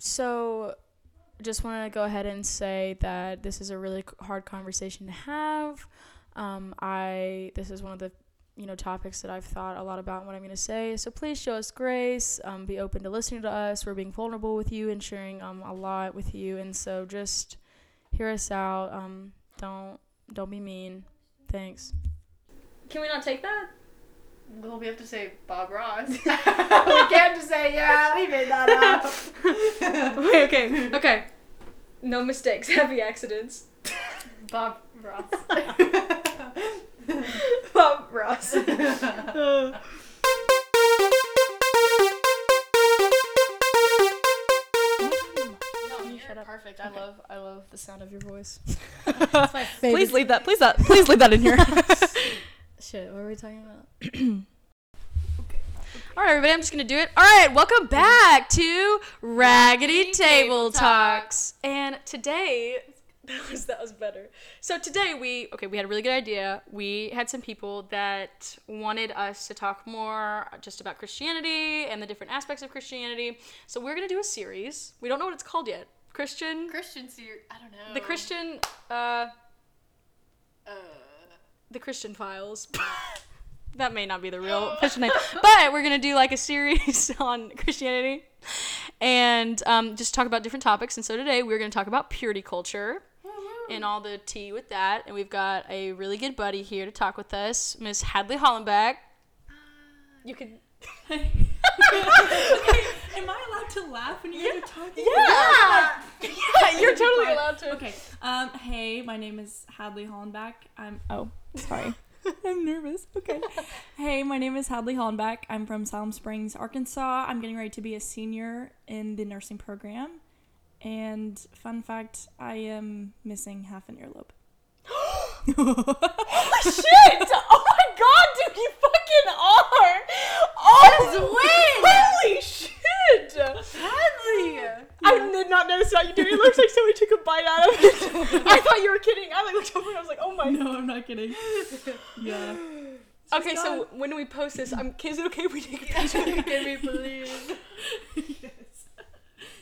so just want to go ahead and say that this is a really hard conversation to have. Um, I this is one of the you know topics that I've thought a lot about what I'm going to say. So please show us grace. Um, be open to listening to us. We're being vulnerable with you and sharing um, a lot with you. And so just hear us out. Um, don't don't be mean. Thanks. Can we not take that? Well, we have to say Bob Ross. we can't just say, yeah, we made that up. Wait, okay, okay. No mistakes, happy accidents. Bob Ross. Bob Ross. Shut. Perfect. I love I love the sound of your voice. please leave that. Please that. Please leave that in here. Shit, what were we talking about? All right, everybody, I'm just gonna do it. All right, welcome back to Raggedy Table Talks. And today, that was that was better. So today we okay, we had a really good idea. We had some people that wanted us to talk more just about Christianity and the different aspects of Christianity. So we're gonna do a series. We don't know what it's called yet. Christian, Christian series. I don't know. the Christian, uh, Uh, the Christian Files. that may not be the real official name, but we're gonna do like a series on Christianity, and um, just talk about different topics. And so today we're gonna talk about purity culture and all the tea with that. And we've got a really good buddy here to talk with us, Miss Hadlee Hollenback. You can. Am I allowed to laugh when you guys are talking? Yeah, yeah, you're totally allowed to. Okay. Um. Hey, my name is Hadlee Hollenback. I'm. Oh, sorry. I'm nervous. Okay. hey, my name is Hadlee Hollenback. I'm from Siloam Springs, Arkansas. I'm getting ready to be a senior in the nursing program. And fun fact, I am missing half an earlobe. Holy oh, shit! Oh my god, dude, you fucking are! Oh, Holy shit! Hadlee! I did not notice that you did. It looks like somebody took a bite out of it. I thought you were kidding. I like looked over and I was like, oh my. no, I'm not kidding. Yeah. Okay, so when we post this, I'm. Is it okay if we take a picture? Can we please?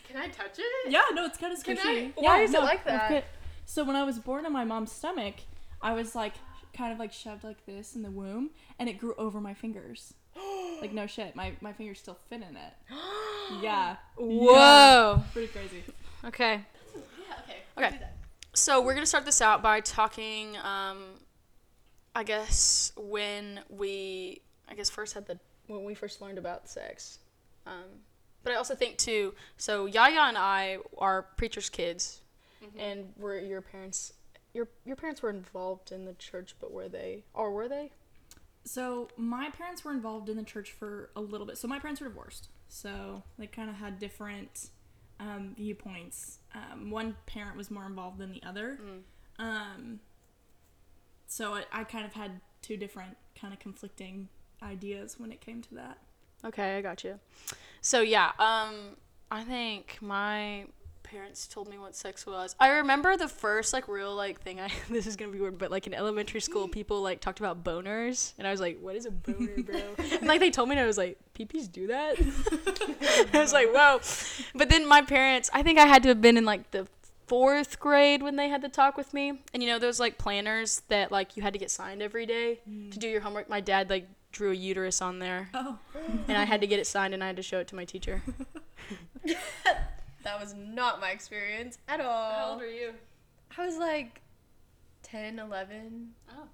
Can I touch it? Yeah, no, it's kind of Can squishy. I- Yeah, why is it like that? good. So when I was born in my mom's stomach, I was like kind of like shoved like this in the womb, and it grew over my fingers. Like no shit, my my fingers still fit in it. Yeah, Whoa. pretty crazy. Okay. Yeah, okay. Okay. So we're gonna start this out by talking. Um, I guess when we, I guess first had the when we first learned about sex. Um, but I also think too. So Yaya and I are preachers' kids, and were your parents. Your your parents were involved in the church, but were they or were they? So my parents were involved in the church for a little bit. So my parents were divorced, so they kind of had different um, viewpoints. Um, one parent was more involved than the other. Um, so I, I kind of had two different kind of conflicting ideas when it came to that. Okay, I got you. So yeah, um, I think my parents told me what sex was. I remember the first like real like thing. I this is gonna be weird, but like in elementary school, people like talked about boners, and I was like, "What is a boner, bro?" and like they told me, and I was like, "Peepees do that." I was like, "Whoa!" But then my parents, I think I had to have been in like the fourth grade when they had to talk with me, and you know those like planners that like you had to get signed every day to mm. do your homework. My dad like drew a uterus on there Oh, and I had to get it signed and I had to show it to my teacher. That was not my experience at all. How old were you? I was like 10, 11. Oh.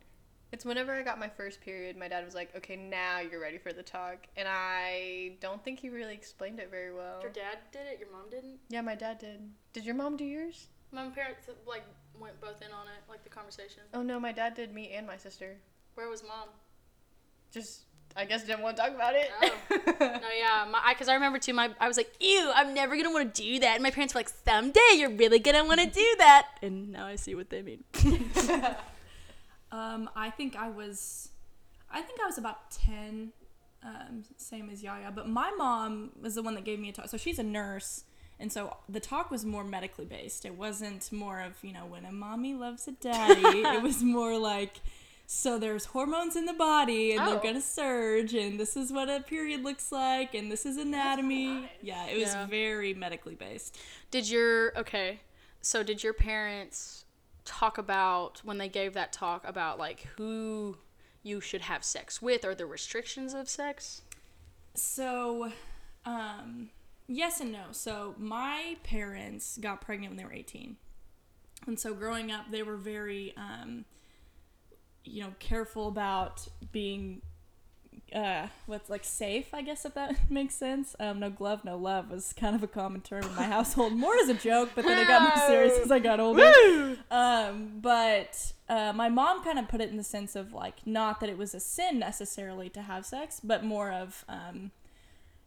It's whenever I got my first period, my dad was like, okay, now you're ready for the talk. And I don't think he really explained it very well. Your dad did it. Your mom didn't. Yeah, my dad did. Did your mom do yours? My parents like went both in on it, like the conversation. Oh no, my dad did me and my sister. Where was mom? Just, I guess, I didn't want to talk about it. No, yeah, my because I, remember too. My I was like, ew, I'm never gonna want to do that. And my parents were like, someday you're really gonna want to do that. And now I see what they mean. um, I think I was, I think I was about ten, um, same as Yaya. But my mom was the one that gave me a talk. So she's a nurse, and so the talk was more medically based. It wasn't more of you know when a mommy loves a daddy. it was more like So there's hormones in the body, and Oh. they're gonna surge, and this is what a period looks like, and this is anatomy. Yeah, it was Yeah. very medically based. Did your okay? So did your parents talk about when they gave that talk about like who you should have sex with or the restrictions of sex? So, um, yes and no. So my parents got pregnant when they were 18. And so growing up, they were very, um, you know, careful about being, uh, what's like safe, I guess, if that makes sense. Um, no glove, no love was kind of a common term in my household, more as a joke, but then it got more serious as I got older. Um, but uh, my mom kind of put it in the sense of like not that it was a sin necessarily to have sex, but more of um,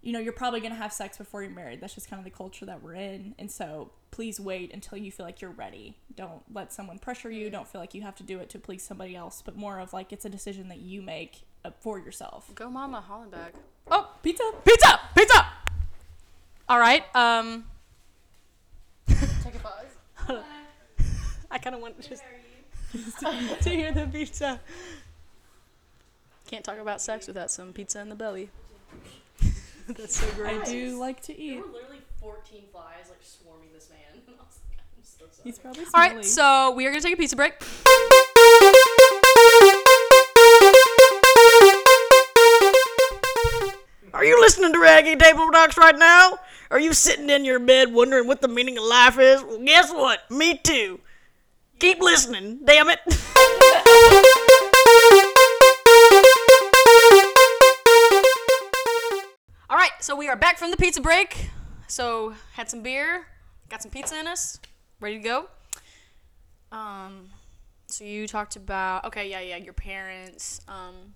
you know you're probably gonna have sex before you're married. That's just kind of the culture that we're in, and so please wait until you feel like you're ready. Don't let someone pressure you. Don't feel like you have to do it to please somebody else, but more of like it's a decision that you make uh, for yourself. Go, Mama Hollenback. Oh, Pizza. pizza, pizza. All right. Um, Take a pause. I kind of want to just to hear the pizza. Can't talk about sex without some pizza in the belly. That's so I do like to eat. There were literally 14 flies like swarming this man. I was like, I'm so sorry. He's probably smelly. right, so we are gonna take a pizza break. Are you listening to Raggy Table Talks right now? Are you sitting in your bed wondering what the meaning of life is? Well, guess what? Me too. Keep listening, damn it. right, so we are back from the pizza break. So had some beer, got some pizza in us, ready to go. Um, so you talked about okay, yeah, yeah, your parents um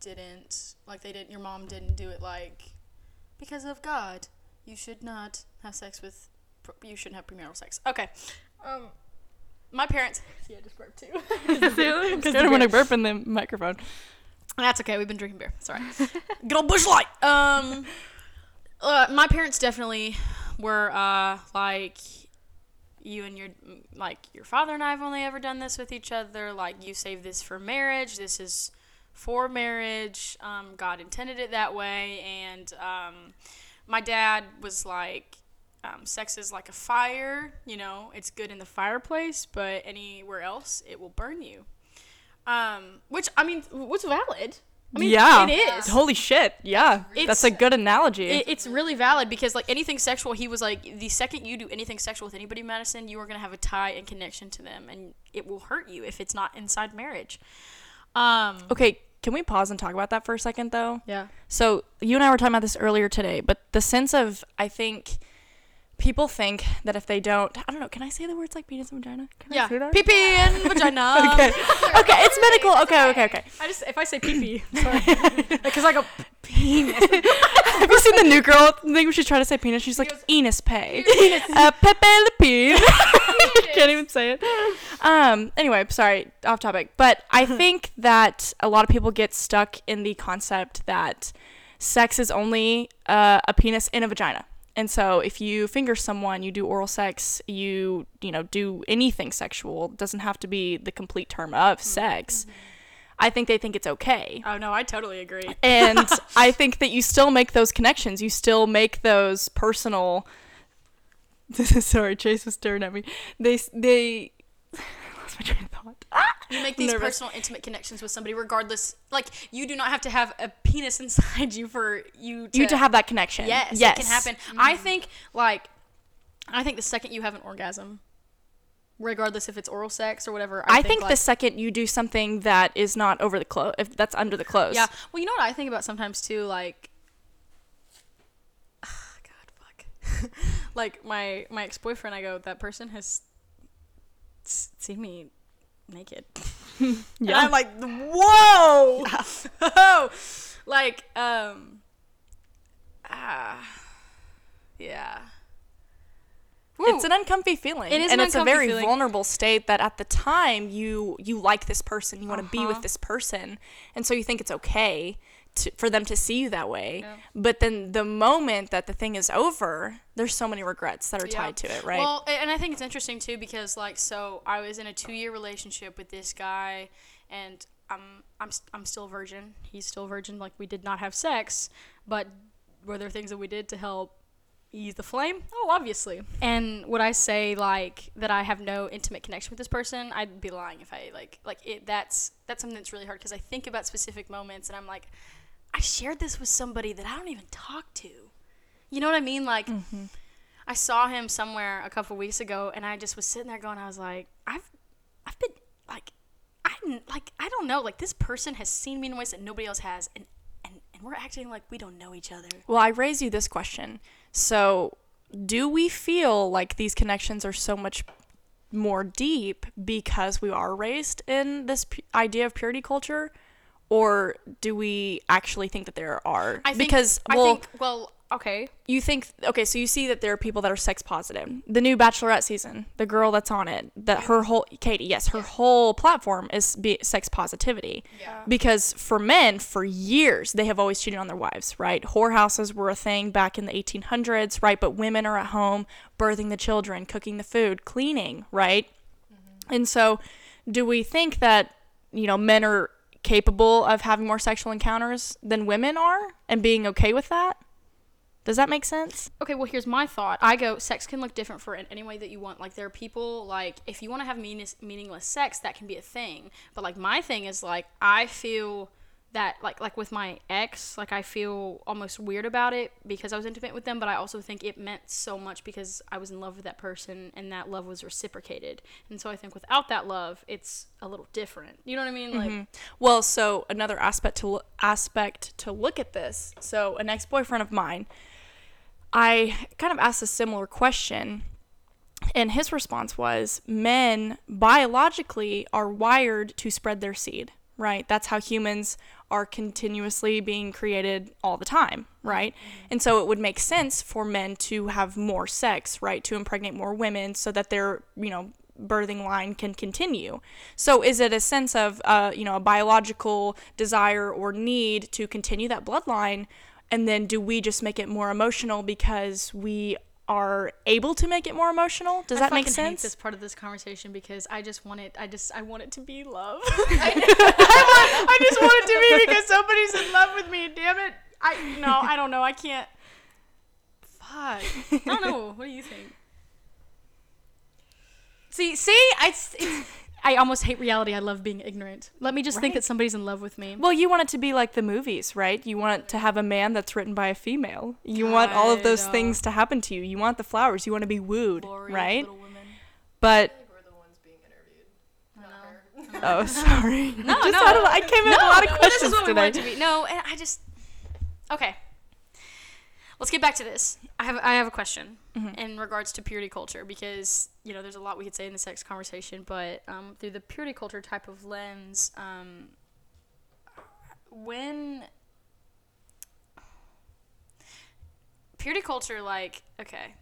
didn't like they didn't. Your mom didn't do it like because of God. You should not have sex with. You shouldn't have premarital sex. Okay. Um, my parents. Yeah, I just burped too. Because I don't want to burp in the microphone. That's okay. We've been drinking beer. Sorry. Good old Busch Light. Um, uh, my parents definitely were uh like you and your like your father and I have only ever done this with each other. Like you save this for marriage. This is for marriage. Um, God intended it that way, and um, my dad was like. Um, sex is like a fire, you know, it's good in the fireplace, but anywhere else it will burn you. Um, which I mean, what's valid? I mean, yeah. it is. Holy shit. Yeah. That's a good analogy. It, it's really valid because like anything sexual, he was like, the second you do anything sexual with anybody, Madison, you are gonna have a tie and connection to them, and it will hurt you if it's not inside marriage. Um. okay, can we pause and talk about that for a second though? Yeah. So you and I were talking about this earlier today, but the sense of I think people think that if they don't, I don't know. Can I say the words like penis and vagina? Can I Yeah. say that? Pee pee and vagina. Okay. okay, it's medical. Okay, okay, okay. I just if I say pee pee, because I go Penis. Have you seen the new girl thing where she's trying to say penis? She's like Enos Pay. Uh, Pepe Le Pew. Can't even say it. Um. Anyway, sorry, off topic. But I think that a lot of people get stuck in the concept that sex is only uh, a penis in a vagina. And so if you finger someone, you do oral sex, you you know do anything sexual, doesn't have to be the complete term of mm-hmm, sex. Mm-hmm. I think they think it's okay. Oh no, I totally agree. And I think that you still make those connections. You still make those personal. Sorry, Chase was staring at me. They they. I lost my train of thought. You make these Nervous. personal, intimate connections with somebody, regardless. Like you do not have to have a penis inside you for you to, You to have that connection. Yes, yes, it can happen. I mm-hmm. think like I think the second you have an orgasm, regardless if it's oral sex or whatever, I, I, think, like, the second you do something that is not over the clothes, if that's under the clothes. Yeah. Well, you know what I think about sometimes too, like God, fuck. like my my ex boyfriend, I go, that person has seen me naked. And Yeah. I'm like, whoa, like um, ah, yeah. It's an uncomfy feeling. It is and an it's a very feeling. vulnerable state that at the time you you like this person, you want to be Uh-huh. with this person, and so you think it's okay to, for them to see you that way. Yeah. But then the moment that the thing is over, there's so many regrets that are Yeah. tied to it, right? Well, and I think it's interesting too because like so I was in a two year relationship with this guy, and I'm I'm I'm still virgin. He's still virgin. Like we did not have sex, but were there things that we did to help ease the flame? Oh, obviously. And would I say like that I have no intimate connection with this person? I'd be lying if I like like it. That's that's something that's really hard because I think about specific moments and I'm like, I shared this with somebody that I don't even talk to. You know what I mean? Like. Mm-hmm. I saw him somewhere a couple weeks ago, and I just was sitting there going, I was like, I've, I've been like, I like I don't know, like this person has seen me in ways that nobody else has, and and and we're acting like we don't know each other. Well, I raise you this question. So, do we feel like these connections are so much more deep because we are raised in this pu- idea of purity culture? Or do we actually think that there are? I think, because, I well, think, well, okay, you think okay so you see that there are people that are sex positive. The new bachelorette season the girl that's on it that her whole katie yes her whole platform is be sex positivity. Yeah. because for men for years they have always cheated on their wives right? Whorehouses were a thing back in the 1800s right? But women are at home birthing the children cooking the food cleaning right? Mm-hmm. And so do we think that you know men are capable of having more sexual encounters than women are and being okay with that does that make sense? okay. Well, here's my thought. I go, sex can look different for any way that you want. Like there are people like if you want to have meaningless, meaningless sex, that can be a thing. But like my thing is like I feel that like like with my ex, like I feel almost weird about it because I was intimate with them, but I also think it meant so much because I was in love with that person and that love was reciprocated. And so I think without that love, it's a little different. You know what I mean? Like mm-hmm. Well, so another aspect to lo- aspect to look at this. So an ex-boyfriend of mine, I kind of asked a similar question, and his response was, "Men biologically are wired to spread their seed, right? That's how humans are continuously being created all the time, right? And so it would make sense for men to have more sex, right? To impregnate more women so that their, you know, birthing line can continue. So is it a sense of uh, you know, a biological desire or need to continue that bloodline and then do we just make it more emotional because we are able to make it more emotional? Does I that make fucking hate sense? this part of this conversation because I just want it. I just I want it to be love. I, want, I just want it to be because somebody's in love with me. Damn it! I no, I don't know. I can't. Fuck. I don't know. What do you think? See, see, I, it's, I almost hate reality. I love being ignorant. Let me just think that somebody's in love with me. Well, you want it to be like the movies, right? You want it to have a man that's written by a female. You want all of those Kind things to happen to you. You want the flowers. You want to be wooed, Glorious right? But We're the ones being interviewed. Not her. oh, sorry. No, Just no. out of- I came in with a lot of no, questions this is what we today. want to be. No, and I just okay. Let's get back to this. I have I have a question Mm-hmm. in regards to purity culture because you know there's a lot we could say in the sex conversation, but um, through the purity culture type of lens, um, when purity culture, like okay.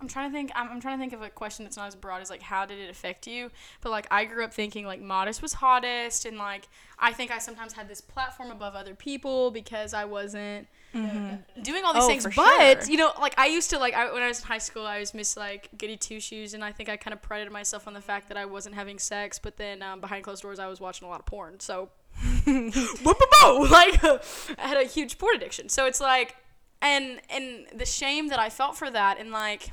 I'm trying to think. I'm, I'm trying to think of a question that's not as broad as like how did it affect you? But like I grew up thinking like modest was hottest, and like I think I sometimes had this platform above other people because I wasn't doing all these Oh, things. But sure. you know, like I used to like I, when I was in high school, I was miss like goody two shoes, and I think I kind of prided myself on the fact that I wasn't having sex. But then um, behind closed doors, I was watching a lot of porn. So boop, boop, boop. like I had a huge porn addiction. So it's like, and and the shame that I felt for that, and like.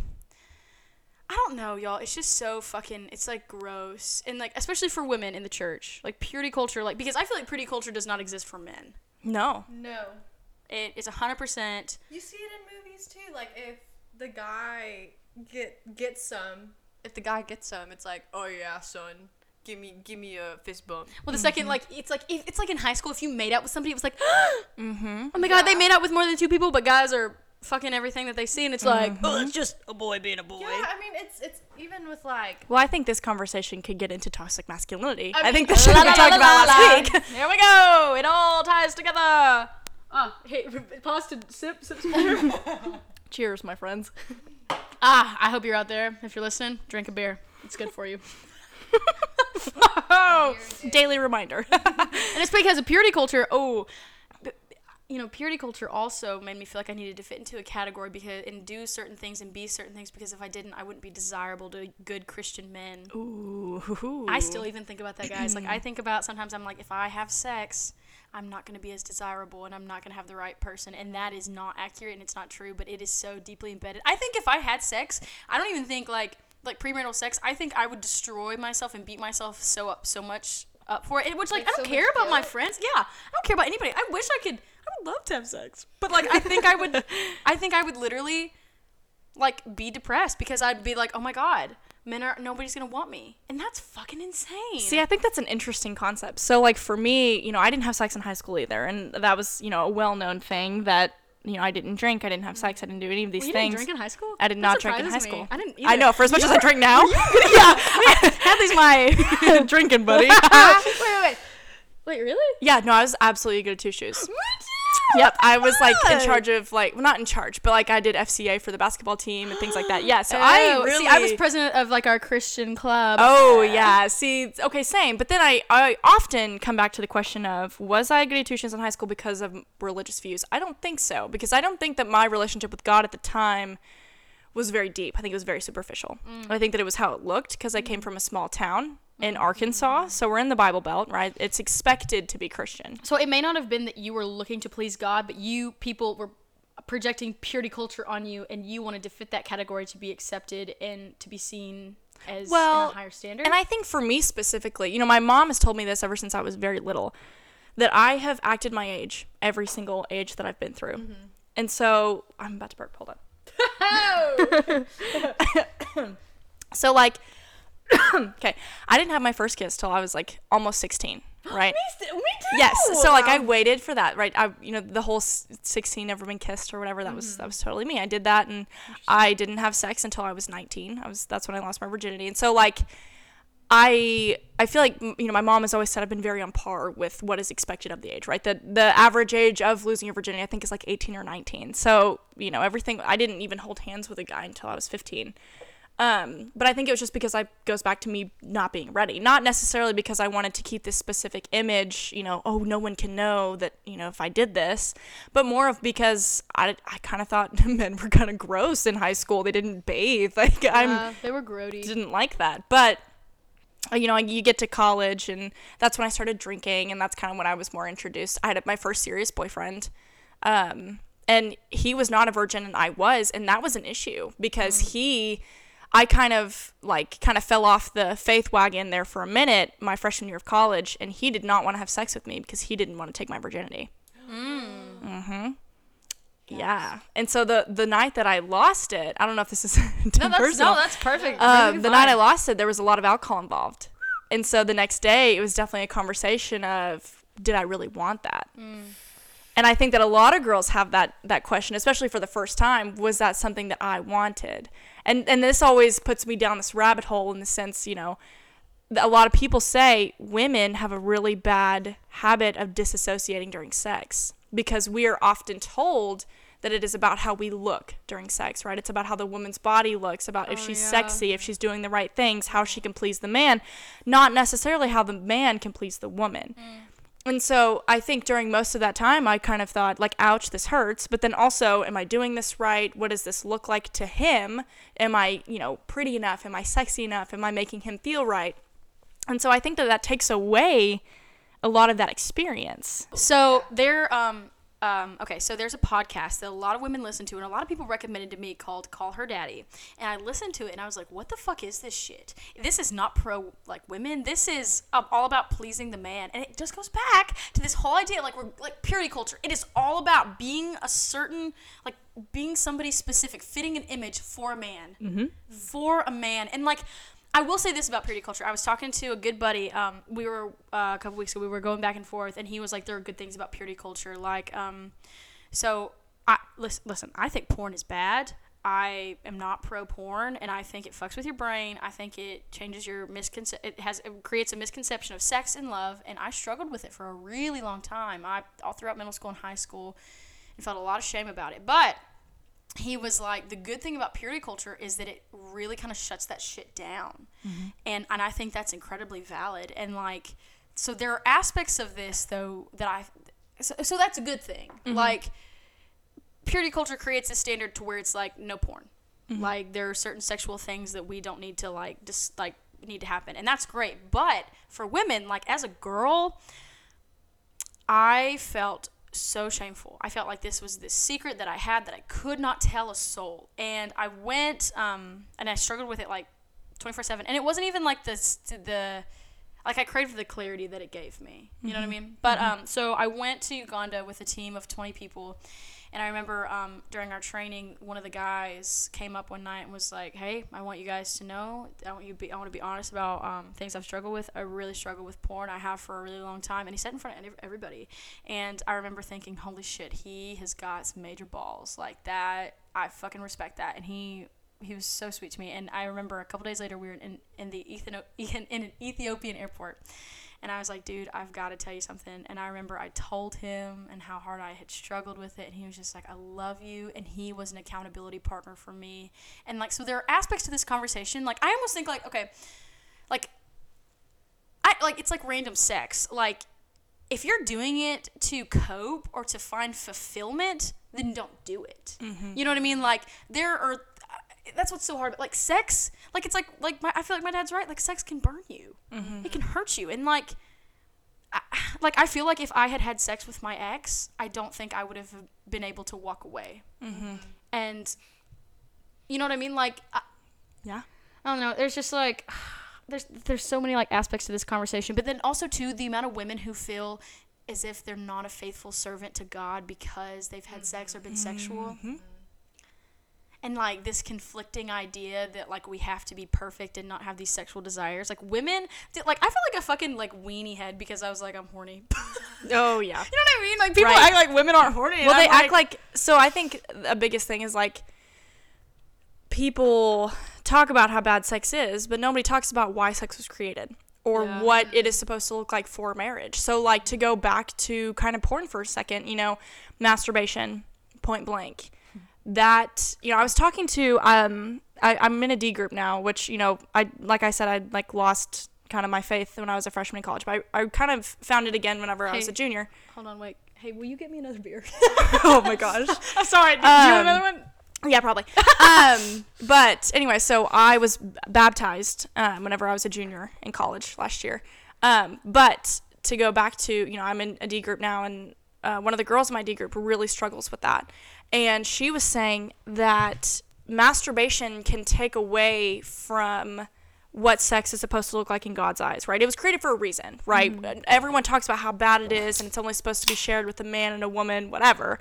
I don't know, y'all. It's just so fucking. It's like gross, and like especially for women in the church, like purity culture, like because I feel like purity culture does not exist for men. no. No. It is hundred percent. You see it in movies too. Like if the guy get gets some, if the guy gets some, it's like, oh yeah, son, give me give me a fist bump. Well, the second like it's like if, it's like in high school, if you made out with somebody, it was like, mm-hmm. oh my god, they made out with more than two people, but guys are fucking everything that they see, and it's like, Oh, it's just a boy being a boy. Yeah, I mean it's it's even with like Well, I think this conversation could get into toxic masculinity. I, I mean, think that's what we talked about last week. Here we go. It all ties together. Oh, hey, pause to sip, sip, sip. Cheers, my friends. ah, I hope you're out there. If you're listening, drink a beer. It's good for you. oh, daily reminder. and it's because of purity culture. Oh, but, you know, purity culture also made me feel like I needed to fit into a category because and do certain things and be certain things because if I didn't, I wouldn't be desirable to good Christian men. Ooh. I still even think about that, guys. like I think about sometimes I'm like, if I have sex, I'm not going to be as desirable and I'm not going to have the right person, and that is not accurate and it's not true. But it is so deeply embedded. I think if I had sex, I don't even think like like premarital sex. I think I would destroy myself and beat myself so up so much up for it. Which like, Like, I don't so care about my friends. Yeah, I don't care about anybody. I wish I could. Would love to have sex, but like I think I would. I think I would literally like be depressed because I'd be like, oh my god, men are nobody's gonna want me, and that's fucking insane. See, I think that's an interesting concept. So, like for me, you know, I didn't have sex in high school either, and that was, you know, a well-known thing that you know I didn't drink, I didn't have sex, I didn't do any of these things. you things. didn't drink in high school? I did That not drink in high me. school. I didn't. I know, for as much as I drink now. yeah, Hadlee's my. drinking, buddy. wait, wait, wait. Wait, really? yeah, no, I was absolutely good at two shoes. Yep, I was like in charge of like well, not in charge, but like I did FCA for the basketball team and things like that. Yeah, so I Oh, really see, I was president of like our Christian club. Oh yeah, see, okay, same. But then I, I often come back to the question of was I good at tuitions in high school because of religious views? I don't think so because I don't think that my relationship with God at the time was very deep. I think it was very superficial. Mm. I think that it was how it looked because I came from a small town in Arkansas, so we're in the Bible Belt, right? It's expected to be Christian. So it may not have been that you were looking to please God, but you people were projecting purity culture on you, and you wanted to fit that category to be accepted and to be seen as Well, a higher standard. And I think for me specifically, you know, my mom has told me this ever since I was very little that I have acted my age every single age that I've been through. Mm-hmm. And so I'm about to burp. Hold on. Oh! so like, okay, I didn't have my first kiss till I was like almost 16, right? Me too. Yes. So like I um, waited for that, right? I you know the whole 16 never been kissed or whatever. That was mm-hmm. that was totally me. I did that and I didn't have sex until I was 19. I was that's when I lost my virginity. And so like I I feel like you know my mom has always said I've been very on par with what is expected of the age, right? The the average age of losing your virginity I think is like 18 or 19. So, you know, everything I didn't even hold hands with a guy until I was 15. Um, but I think it was just because I goes back to me not being ready, not necessarily because I wanted to keep this specific image, you know, oh no one can know that you know if I did this, but more of because I, I kind of thought men were kind of gross in high school. They didn't bathe. Like I'm Uh, they were grody. didn't like that. But uh, you know, you get to college, and that's when I started drinking, and that's kind of when I was more introduced. I had my first serious boyfriend, um, and he was not a virgin, and I was, and that was an issue because he. I kind of like kind of fell off the faith wagon there for a minute my freshman year of college and he did not want to have sex with me because he didn't want to take my virginity. Mm. Mm-hmm. Yeah. And so the the night that I lost it, I don't know if this is no, that's personal. no, that's perfect. Um, the night I lost it, there was a lot of alcohol involved. And so the next day, it was definitely a conversation of, did I really want that? And I think that a lot of girls have that that question, especially for the first time. Was that something that I wanted? And and this always puts me down this rabbit hole in the sense, you know, a lot of people say women have a really bad habit of disassociating during sex because we are often told that it is about how we look during sex, right? It's about how the woman's body looks, about if Oh, she's yeah. sexy, if she's doing the right things, how she can please the man, not necessarily how the man can please the woman. Mm. And so I think during most of that time, I kind of thought, like, ouch, this hurts. But then also, am I doing this right? What does this look like to him? Am I, you know, pretty enough? Am I sexy enough? Am I making him feel right? And so I think that that takes away a lot of that experience. So there, um, um, okay, so there's a podcast that a lot of women listen to, and a lot of people recommended to me called "Call Her Daddy," and I listened to it, and I was like, "What the fuck is this shit? This is not pro like women. This is um, all about pleasing the man, and it just goes back to this whole idea, like we're like purity culture. It is all about being a certain like being somebody specific, fitting an image for a man, for a man, and like." I will say this about purity culture. I was talking to a good buddy. Um, we were uh, a couple weeks ago. We were going back and forth, and he was like, "There are good things about purity culture." Like, um, so I listen. Listen, I think porn is bad. I am not pro porn, and I think it fucks with your brain. I think it changes your misconce. It has it creates a misconception of sex and love, and I struggled with it for a really long time. I all throughout middle school and high school, and felt a lot of shame about it. But he was like, the good thing about purity culture is that it really kind of shuts that shit down. Mm-hmm. And, and I think that's incredibly valid. And like, so there are aspects of this though that I, so, so that's a good thing. Mm-hmm. Like, purity culture creates a standard to where it's like no porn. Mm-hmm. Like there are certain sexual things that we don't need to like just like need to happen, and that's great. But for women, like as a girl, I felt so shameful. I felt like this was this secret that I had that I could not tell a soul, and I went um and I struggled with it like twenty four seven, and it wasn't even like this the like I craved the clarity that it gave me. You know what I mean? But um, so I went to Uganda with a team of 20 people, and I remember um, during our training, one of the guys came up one night and was like, "Hey, I want you guys to know. I want you to be. I want to be honest about um, things I've struggled with. I really struggle with porn. I have for a really long time." And he said in front of everybody, and I remember thinking, "Holy shit, he has got some major balls like that. I fucking respect that." And he he was so sweet to me. And I remember a couple days later, we were in, in the Ethio- in, in an Ethiopian airport. And I was like, dude, I've got to tell you something. And I remember I told him and how hard I had struggled with it. And he was just like, I love you. And he was an accountability partner for me. And like, so there are aspects to this conversation. Like, I almost think, like, okay, like, I like, it's like random sex. Like, if you're doing it to cope or to find fulfillment, then don't do it. Mm-hmm. You know what I mean? Like there are that's what's so hard. But like sex, like it's like like my, I feel like my dad's right. Like sex can burn you. Mm-hmm. It can hurt you, and like. I, like I feel like if I had had sex with my ex, I don't think I would have been able to walk away. Mm-hmm. And you know what I mean? Like I, Yeah. I don't know. There's just like there's there's so many like aspects to this conversation, but then also too the amount of women who feel as if they're not a faithful servant to God because they've had sex or been sexual. Mm-hmm. And like this conflicting idea that like we have to be perfect and not have these sexual desires. Like women, like I feel like a fucking like weenie head because I was like I'm horny. Oh yeah, you know what I mean? Like people Right. act like women aren't horny. Well, they act like so. I think the biggest thing is like people talk about how bad sex is, but nobody talks about why sex was created or Yeah. what it is supposed to look like for marriage. So, like to go back to kind of porn for a second, you know, masturbation, point blank. That you know, I was talking to um, I, I'm in a D group now, which you know, I like I said, I like lost kind of my faith when I was a freshman in college, but I, I kind of found it again whenever I was a junior. Hold on, wait. Hey, will you get me another beer? oh my gosh. I'm sorry. Do you want Um, another one? Yeah, probably. um, but anyway, so I was baptized um, whenever I was a junior in college last year. Um, but to go back to, you know, I'm in a D group now, and uh, one of the girls in my D group really struggles with that. And she was saying that masturbation can take away from what sex is supposed to look like in God's eyes, right? It was created for a reason, right? Everyone talks about how bad it is, and it's only supposed to be shared with a man and a woman, whatever.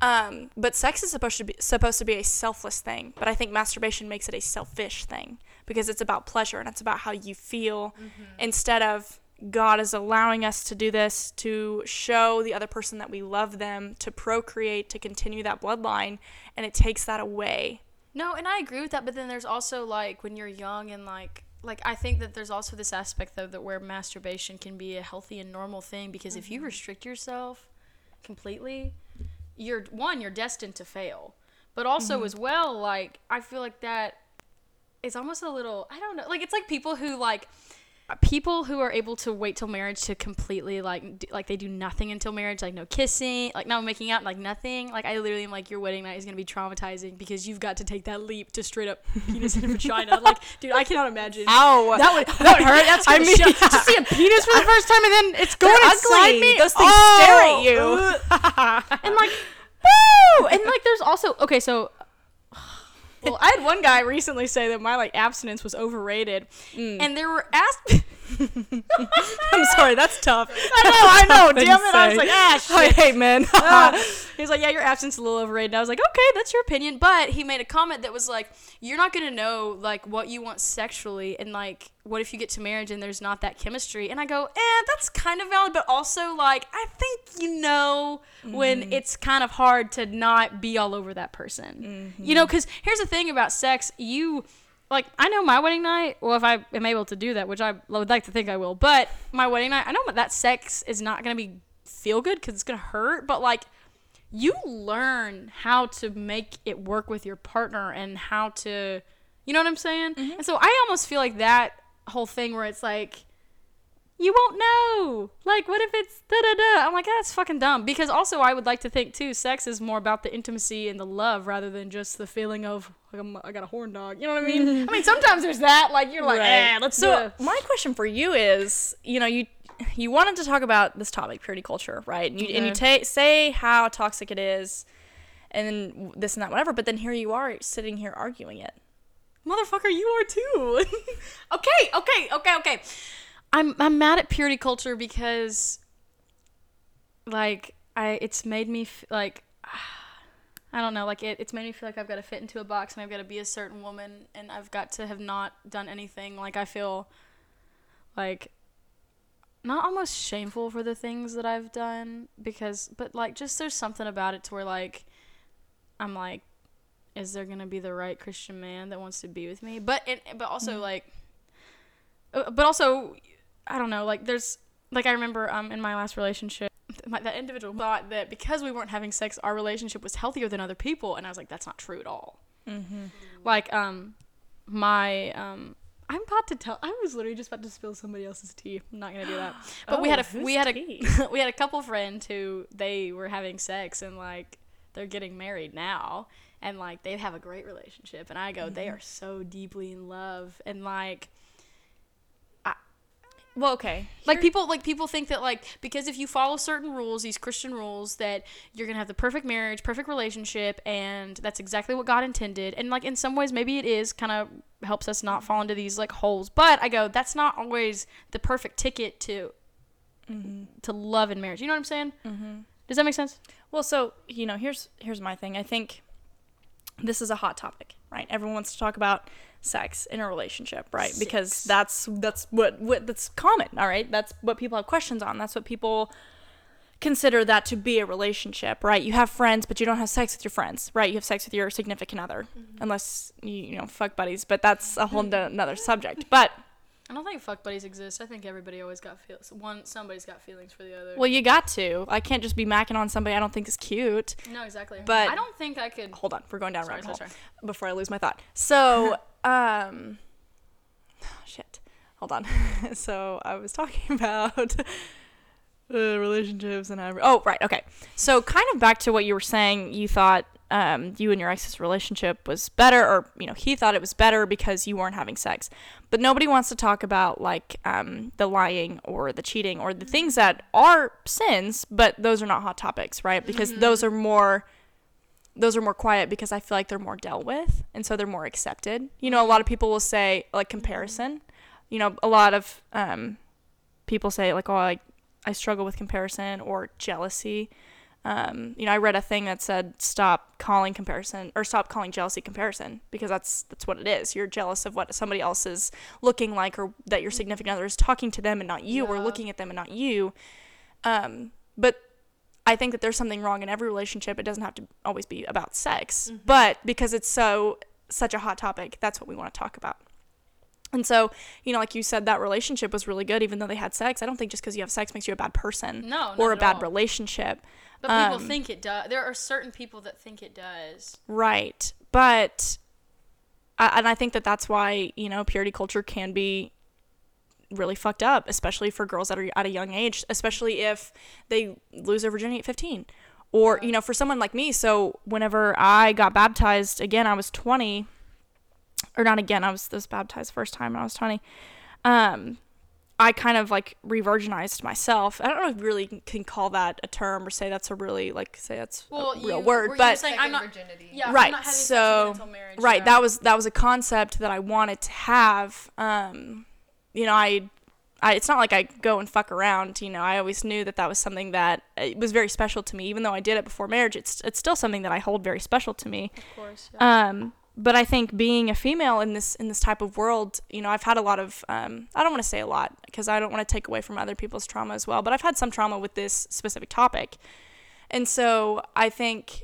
Um, but sex is supposed to be supposed to be a selfless thing, but I think masturbation makes it a selfish thing because it's about pleasure and it's about how you feel instead of God is allowing us to do this to show the other person that we love them, to procreate, to continue that bloodline, and it takes that away. No, and I agree with that, but then there's also like when you're young and like like I think that there's also this aspect though that where masturbation can be a healthy and normal thing because if you mm-hmm. restrict yourself completely, you're one, you're destined to fail. But also mm-hmm. as well, like I feel like that it's almost a little I don't know, like it's like people who like people who are able to wait till marriage to completely like do, like they do nothing until marriage like no kissing like not making out like nothing like i literally am like your wedding night is going to be traumatizing because you've got to take that leap to straight up penis and vagina like dude i cannot imagine Ow! that would that would hurt that's I mean- show- to see a penis for the first time and then it's going They're inside ugly. me Those things Oh! stare at you. and like woo and like there's also okay so well i had one guy recently say that my like abstinence was overrated. Mm. And there were asked I'm sorry, that's tough. I know, I know. Damn it. I was like, ah, shit. I hate men. Ah. he was like, yeah, your absence is a little overrated. And I was like, okay, that's your opinion. But he made a comment that was like, you're not gonna know like what you want sexually, and like, what if you get to marriage and there's not that chemistry? And I go, eh, that's kind of valid, but also like, I think you know when it's kind of hard to not be all over that person. You know, because here's the thing about sex, you. Like I know my wedding night. Well, if I am able to do that, which I would like to think I will, but my wedding night, I know that sex is not gonna be feel good because it's gonna hurt. But like, you learn how to make it work with your partner and how to you know what I'm saying? Mm-hmm. And so I almost feel like that whole thing where it's like you won't know. Like, what if it's da da da? I'm like, that's fucking dumb. Because also, I would like to think too, sex is more about the intimacy and the love rather than just the feeling of like, I'm, I got a horn dog. You know what I mean? I mean, sometimes there's that. Like, you're like, eh, let's so do it. my question for you is you know you you wanted to talk about this topic purity culture right and you, and you ta- say how toxic it is and then this and that whatever but then here you are sitting here arguing it motherfucker, you are too. okay, okay, okay, okay. I'm I'm mad at purity culture because, like, I it's made me f- like. I don't know, like it, it's made me feel like I've got to fit into a box and I've got to be a certain woman and I've got to have not done anything. Like I feel like not almost shameful for the things that I've done because but like just there's something about it to where like I'm like is there going to be the right Christian man that wants to be with me? But it but also like uh, but also I don't know, like there's like I remember um in my last relationship my, that individual thought that because we weren't having sex our relationship was healthier than other people and I was like that's not true at all. mm-hmm. Like um my um I'm about to tell. I was literally just about to spill somebody else's tea. I'm not gonna do that. But we had a Oh, we had tea? a we had a couple friends who they were having sex and like they're getting married now and like they have a great relationship and I go they are so deeply in love and like well okay. Like people like people think that like because if you follow certain rules these christian rules that you're gonna have the perfect marriage perfect relationship and that's exactly what god intended. And like in some ways maybe it is kind of helps us not fall into these like holes. But i go that's not always the perfect ticket to to love and marriage. You know what i'm saying? Mm-hmm. does that make sense? Well so you know here's here's my thing. I think this is a hot topic right? Everyone wants to talk about sex in a relationship right? Because that's that's what, what that's common all right? That's what people have questions on. That's what people consider that to be a relationship right? You have friends but you don't have sex with your friends right? You have sex with your significant other mm-hmm. unless you you know fuck buddies but that's a whole hmm. no- another subject. But i don't think fuck buddies exist. I think everybody always got feelings one somebody's got feelings for the other. Well you got to. I can't just be macking on somebody i don't think is cute. No exactly. But- i don't think i could hold on we're going down Sorry, rabbit sorry, hole before i lose my thought. So um shit. Hold on. So i was talking about uh, relationships and every- oh right okay. So kind of back to what you were saying you thought um, you and your ex's relationship was better or you know he thought it was better because you weren't having sex but nobody wants to talk about like um, the lying or the cheating or the things that are sins but those are not hot topics right because those are more those are more quiet because I feel like they're more dealt with and so they're more accepted. You know, a lot of people will say like comparison. You know, a lot of um, people say like, oh, I, I struggle with comparison or jealousy. Um, you know, I read a thing that said stop calling comparison or stop calling jealousy comparison because that's that's what it is. You're jealous of what somebody else is looking like or that your significant other is talking to them and not you or looking at them and not you. Um, but I think that there's something wrong in every relationship. It doesn't have to always be about sex, but because it's so such a hot topic, that's what we want to talk about. And so, you know, like you said, that relationship was really good, even though they had sex. I don't think just because you have sex makes you a bad person No, or a bad all. relationship. But people um, think it does there are certain people that think it does Right. But, I, and I think that that's why, you know, purity culture can be really fucked up, especially for girls that are at a young age, especially if they lose their virginity at 15. Or, you know, for someone like me, so whenever I got baptized, again, I was 20, or not again, I was, was baptized first time when I was 20. Um, I kind of like re-virginized myself. I don't know if you really can call that a term or say that's a really like say that's well a real you, word, were you but saying i'm not virginity. yeah I'm right not having so marriage, right yeah. that was that was a concept that i wanted to have um you know i I, it's not like I go and fuck around, you know. I always knew that that was something that uh, it was very special to me, even though I did it before marriage. It's it's still something that I hold very special to me. of course yeah. Um, but I think being a female in this in this type of world, you know, I've had a lot of um, I don't want to say a lot because I don't want to take away from other people's trauma as well, but I've had some trauma with this specific topic, and so I think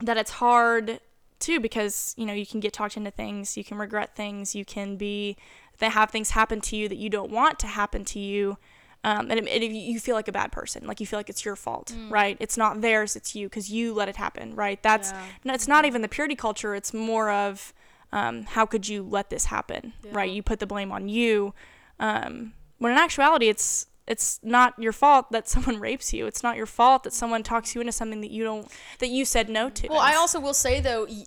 that it's hard too because you know you can get talked into things, you can regret things, you can be they have things happen to you that you don't want to happen to you. Um, and it, it, you feel like a bad person, like you feel like it's your fault, Mm. right? It's not theirs, it's you because you let it happen, right? That's Yeah. it's not even the purity culture. It's more of um, how could you let this happen, right? You put the blame on you, um, when in actuality, it's it's not your fault that someone rapes you. It's not your fault that someone talks you into something that you don't that you said no to. Well, I also will say though, y-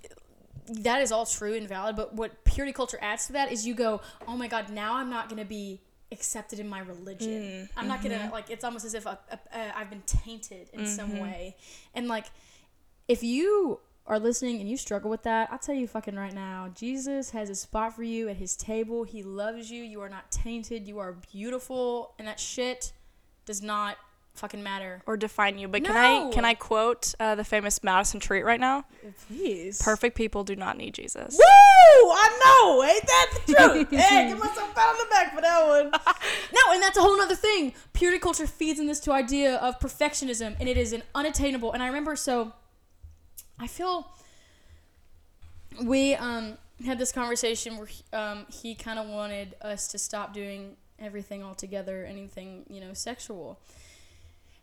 that is all true and valid. But what purity culture adds to that is you go, oh my god, now I'm not gonna be accepted in my religion. Mm, I'm not gonna mm-hmm. like. It's almost as if I, uh, I've been tainted in some mm-hmm. way. And like, if you are listening and you struggle with that, I'll tell you fucking right now, Jesus has a spot for you at his table. He loves you. You are not tainted. You are beautiful, and that shit does not fucking matter. or define you. But can I can I quote uh, the famous Madison Treat right now? Please. Perfect people do not need Jesus. Woo! I know. Ain't that the truth? hey, give myself a pat on the back for that one. No, and that's a whole other thing. Purity culture feeds in this to idea of perfectionism, and it is an unattainable. And I remember, so I feel we um, had this conversation where he, um, he kind of wanted us to stop doing everything altogether, anything you know, sexual.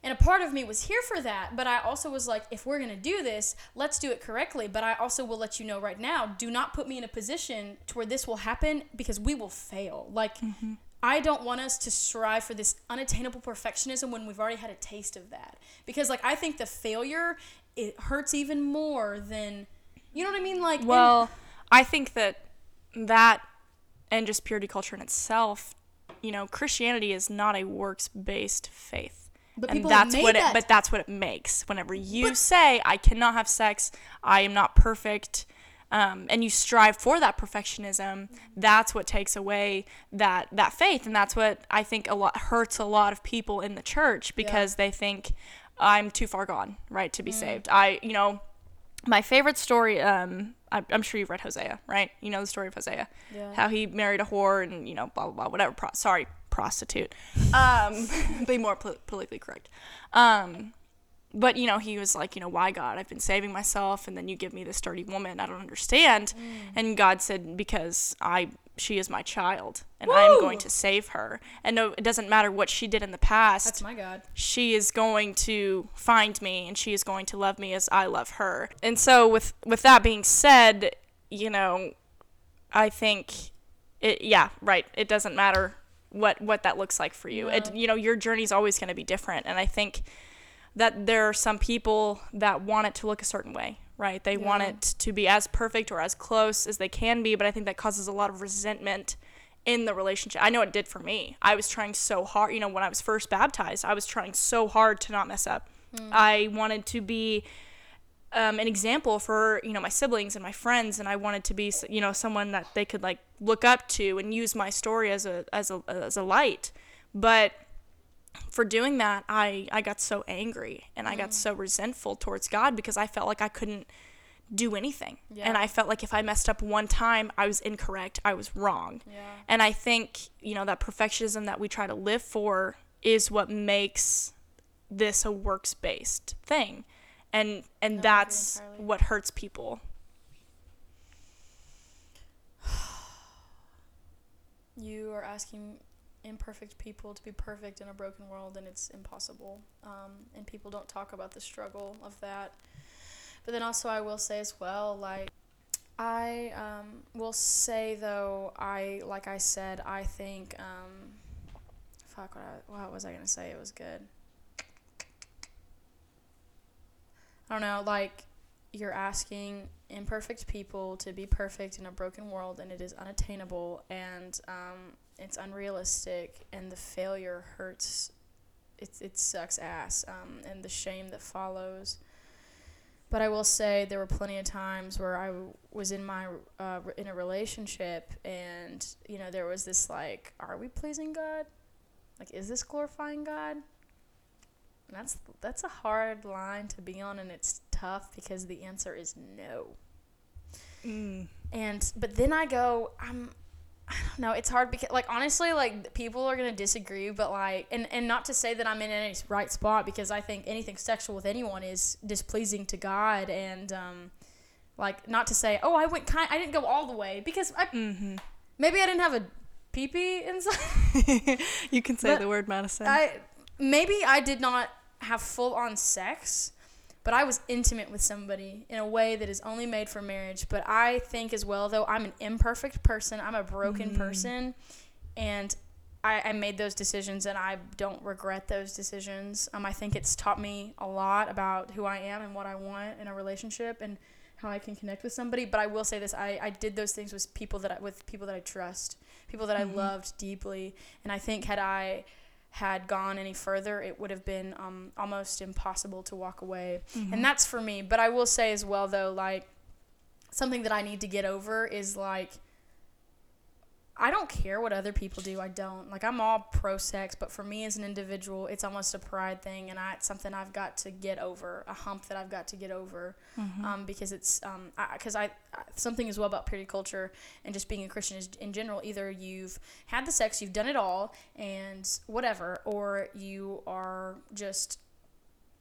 And a part of me was here for that, but I also was like, if we're gonna do this, let's do it correctly. But I also will let you know right now, do not put me in a position to where this will happen because we will fail. Like, mm-hmm. I don't want us to strive for this unattainable perfectionism when we've already had a taste of that. Because like I think the failure it hurts even more than, you know what I mean? Like, Well, I think that that and just purity culture in itself, you know, Christianity is not a works-based faith. But and that's what that. it but that's what it makes. Whenever you say I cannot have sex, I am not perfect, um, and you strive for that perfectionism, that's what takes away that that faith, and that's what I think a lot hurts a lot of people in the church because they think I'm too far gone, right, Mm. to be saved. I, you know, my favorite story. Um, I, I'm sure you've read Hosea, right? You know the story of Hosea, Yeah. how he married a whore and you know blah blah blah whatever. Pro- sorry, prostitute. Um, be more pol- politically correct. Um, but you know he was like, you know, why God? I've been saving myself, and then you give me this dirty woman. I don't understand. And God said, because I she is my child, and I am going to save her. And no, it doesn't matter what she did in the past that's my God. she is going to find me and she is going to love me as I love her. And so with with that being said, you know, I think it yeah, right. It doesn't matter what what that looks like for you. It you know, your journey is always going to be different and I think that there are some people that want it to look a certain way, right? They want it to be as perfect or as close as they can be, but I think that causes a lot of resentment in the relationship. I know it did for me. I was trying so hard, you know, when I was first baptized, I was trying so hard to not mess up. Mm. I wanted to be um, an example for you know my siblings and my friends, and I wanted to be you know someone that they could like look up to and use my story as a as a as a light. But for doing that, I I got so angry and I got so resentful towards God because I felt like I couldn't do anything. And I felt like if I messed up one time, I was incorrect. I was wrong. Yeah. And I think, you know, that perfectionism that we try to live for is what makes this a works based thing. And and that's what hurts people. You are asking imperfect people to be perfect in a broken world, and it's impossible. Um, and people don't talk about the struggle of that. But then also, I will say as well, like, I um, will say though, I like I said, I think, um, fuck, what, I, what was I gonna say? It was good. I don't know, like you're asking imperfect people to be perfect in a broken world, and it is unattainable, and um, it's unrealistic, and the failure hurts. It it sucks ass, um, and the shame that follows. But I will say there were plenty of times where I w- was in my uh, in a relationship, and you know there was this like, are we pleasing God? Like, is this glorifying God? That's that's a hard line to be on, and it's tough because the answer is no. And but then I go, I'm I don't know, it's hard because like honestly, like people are gonna disagree, but like and, and not to say that I'm in any right spot because I think anything sexual with anyone is displeasing to God and um like not to say, oh I went kind I didn't go all the way because I maybe I didn't have a pee pee inside. you can say But the word Madison. I maybe I did not have full on sex, but I was intimate with somebody in a way that is only made for marriage. But I think as well, though, I'm an imperfect person. I'm a broken person, and I, I made those decisions, and I don't regret those decisions. Um, I think it's taught me a lot about who I am and what I want in a relationship, and how I can connect with somebody. But I will say this: I, I did those things with people that I, with people that I trust, people that I loved deeply, and I think had I had gone any further, it would have been um, almost impossible to walk away. And that's for me. But I will say as well, though, like something that I need to get over is like I don't care what other people do. I don't. Like I'm all pro sex, but for me as an individual, it's almost a pride thing, and I, it's something I've got to get over, a hump that I've got to get over, um, because it's um, because I, I something as well about purity culture and just being a Christian is in general. Either you've had the sex, you've done it all, and whatever, or you are just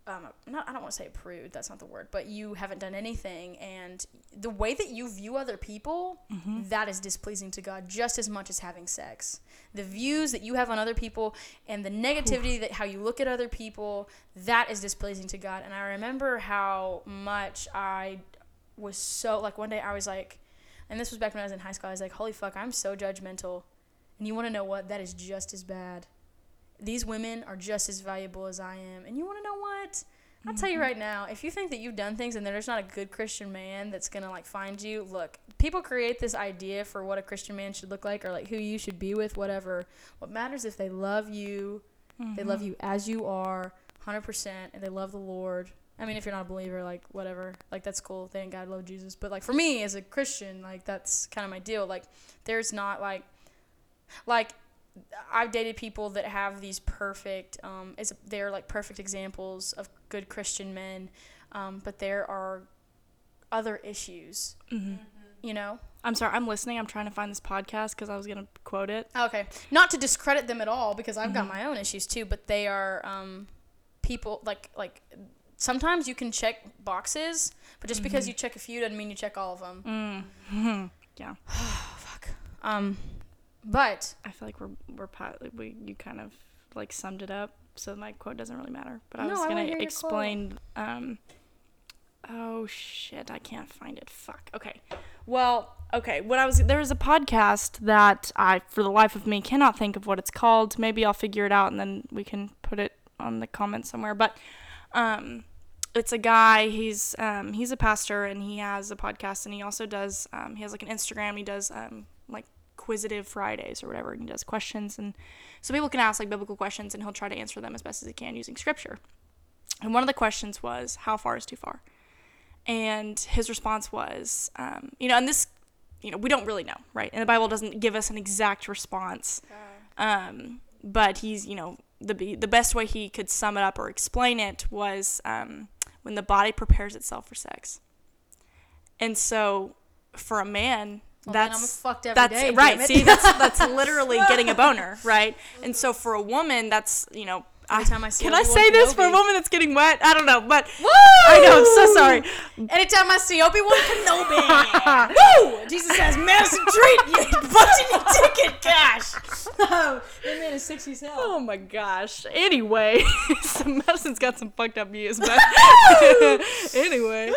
um, not, I don't want to say a prude, that's not the word, but you haven't done anything. And the way that you view other people, that is displeasing to God just as much as having sex. The views that you have on other people and the negativity that how you look at other people, that is displeasing to God. And I remember how much I was so, like, one day I was like, and this was back when I was in high school, I was like, holy fuck, I'm so judgmental. And you want to know what? That is just as bad these women are just as valuable as I am. And you want to know what? I'll tell you mm-hmm. right now, if you think that you've done things and there's not a good Christian man that's going to like find you, look, people create this idea for what a Christian man should look like or like who you should be with, whatever. What matters if they love you, they love mm-hmm. you as you are, 100%, and they love the Lord. I mean, if you're not a believer, like whatever, like that's cool. Thank God, love Jesus. But like for me as a Christian, like that's kind of my deal. Like there's not like, like I've dated people that have these perfect, um, is they're like perfect examples of good Christian men, um, but there are other issues, you know. I'm sorry, I'm listening. I'm trying to find this podcast because I was gonna quote it. Okay, not to discredit them at all because I've got my own issues too, but they are um, people like like sometimes you can check boxes, but just because you check a few doesn't mean you check all of them. Hmm. Yeah, Fuck. Um, but I feel like we're we're pa- we you kind of like summed it up, so my quote doesn't really matter. But I No, was I gonna explain. Um, oh shit, I can't find it. Fuck. Okay. Well, okay. What I was there was a podcast that I, for the life of me, cannot think of what it's called. Maybe I'll figure it out and then we can put it on the comments somewhere. But um, it's a guy. He's um, he's a pastor and he has a podcast and he also does um, he has like an Instagram. He does um, like quizzitive Fridays or whatever. And he does questions and so people can ask like biblical questions and he'll try to answer them as best as he can using scripture. And one of the questions was, "How far is too far?" And his response was, um, you know, and this, you know, we don't really know, right? And the Bible doesn't give us an exact response. Um, but he's, you know, the the best way he could sum it up or explain it was um, when the body prepares itself for sex. And so, for a man, well, that's I'm fucked every that's day, right. See, that's that's literally getting a boner, right? And so for a woman, that's you know. I see can I say this for a woman that's getting wet? I don't know, but I know. I'm so sorry. Anytime I see Obi Wan Kenobi, woo! Jesus says, Madison Treat, you punching your ticket, cash. Oh, that man is sexy as hell. Oh my gosh. Anyway, so Madison's got some fucked up views, but anyway,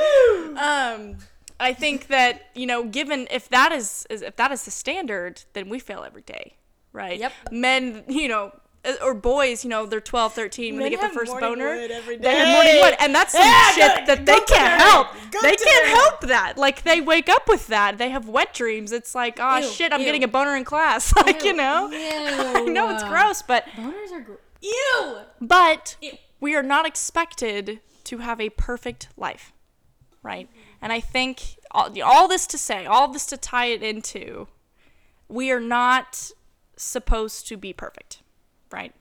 um, I think that you know, given if that is, is if that is the standard, then we fail every day, right? Yep. Men, you know. uh, Or boys, you know, they're 12, 13 when they get their have first boner. They have morning wood, and that's some Yeah, shit go- that they can't help. They can't help that. Like they wake up with that. They have wet dreams. It's like, oh Ew, shit, I'm ew. getting a boner in class. Like you know, I know it's gross, but Boners are gr- Ew! But we are not expected to have a perfect life, right? And I think all, all this to say, all this to tie it into, we are not supposed to be perfect, right?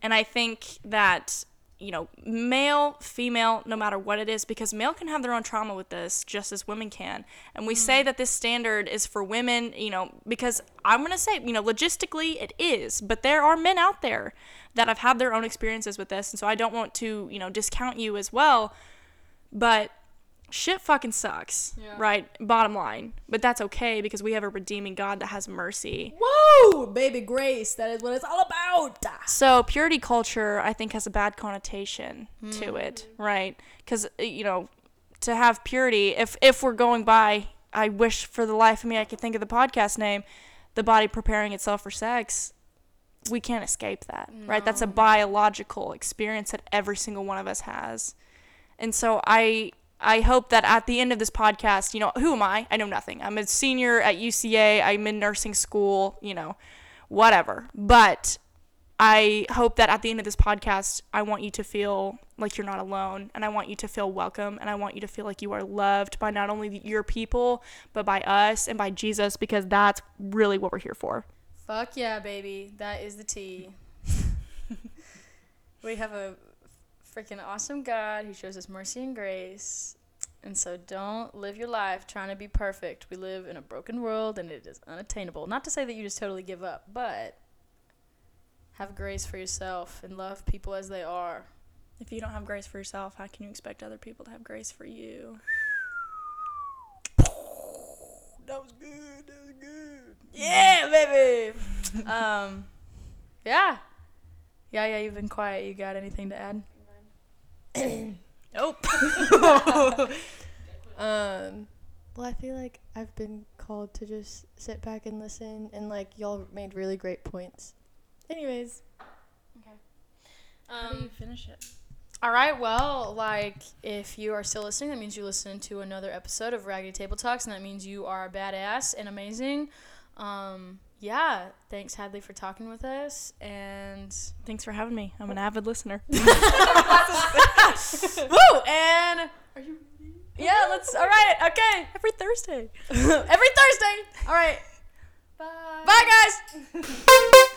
And I think that, you know, male, female, no matter what it is, because male can have their own trauma with this just as women can. And we say mm-hmm. that this standard is for women, you know, because I'm going to say, you know, logistically it is, but there are men out there that have had their own experiences with this. And so I don't want to, you know, discount you as well. But shit fucking sucks, Yeah. right? Bottom line. But that's okay because we have a redeeming God that has mercy. Whoa, baby grace. That is what it's all about. So purity culture, I think, has a bad connotation to hmm. it, right? Because uh, you know, to have purity, if if we're going by, I wish for the life of me I could think of the podcast name, the body preparing itself for sex. We can't escape that, right? That's a biological experience that every single one of us has, and so I. I hope that at the end of this podcast, you know, who am I? I know nothing. I'm a senior at UCA. I'm in nursing school, you know, whatever. But I hope that at the end of this podcast, I want you to feel like you're not alone and I want you to feel welcome and I want you to feel like you are loved by not only your people, but by us and by Jesus because that's really what we're here for. Fuck yeah, baby. That is the tea. we have a freaking awesome God who shows us mercy and grace. And so don't live your life trying to be perfect. We live in a broken world and it is unattainable. Not to say that you just totally give up, but have grace for yourself and love people as they are. If you don't have grace for yourself, how can you expect other people to have grace for you? That was good. That was good. Yeah, baby. um, yeah. Yeah, yeah, you've been quiet. You got anything to add? Nope. Um, well, I feel like I've been called to just sit back and listen, and like y'all made really great points. Anyways, Okay. How do you Um, finish it? all right. Well, like if you are still listening, that means you listened to another episode of Raggedy Table Talks, and that means you are badass and amazing. Um, yeah. Thanks, Hadlee, for talking with us, and Thanks for having me. I'm an avid listener. woo. And are you? Yeah. Let's. All right. Okay. Every Thursday. Every Thursday. All right. Bye. Bye, guys.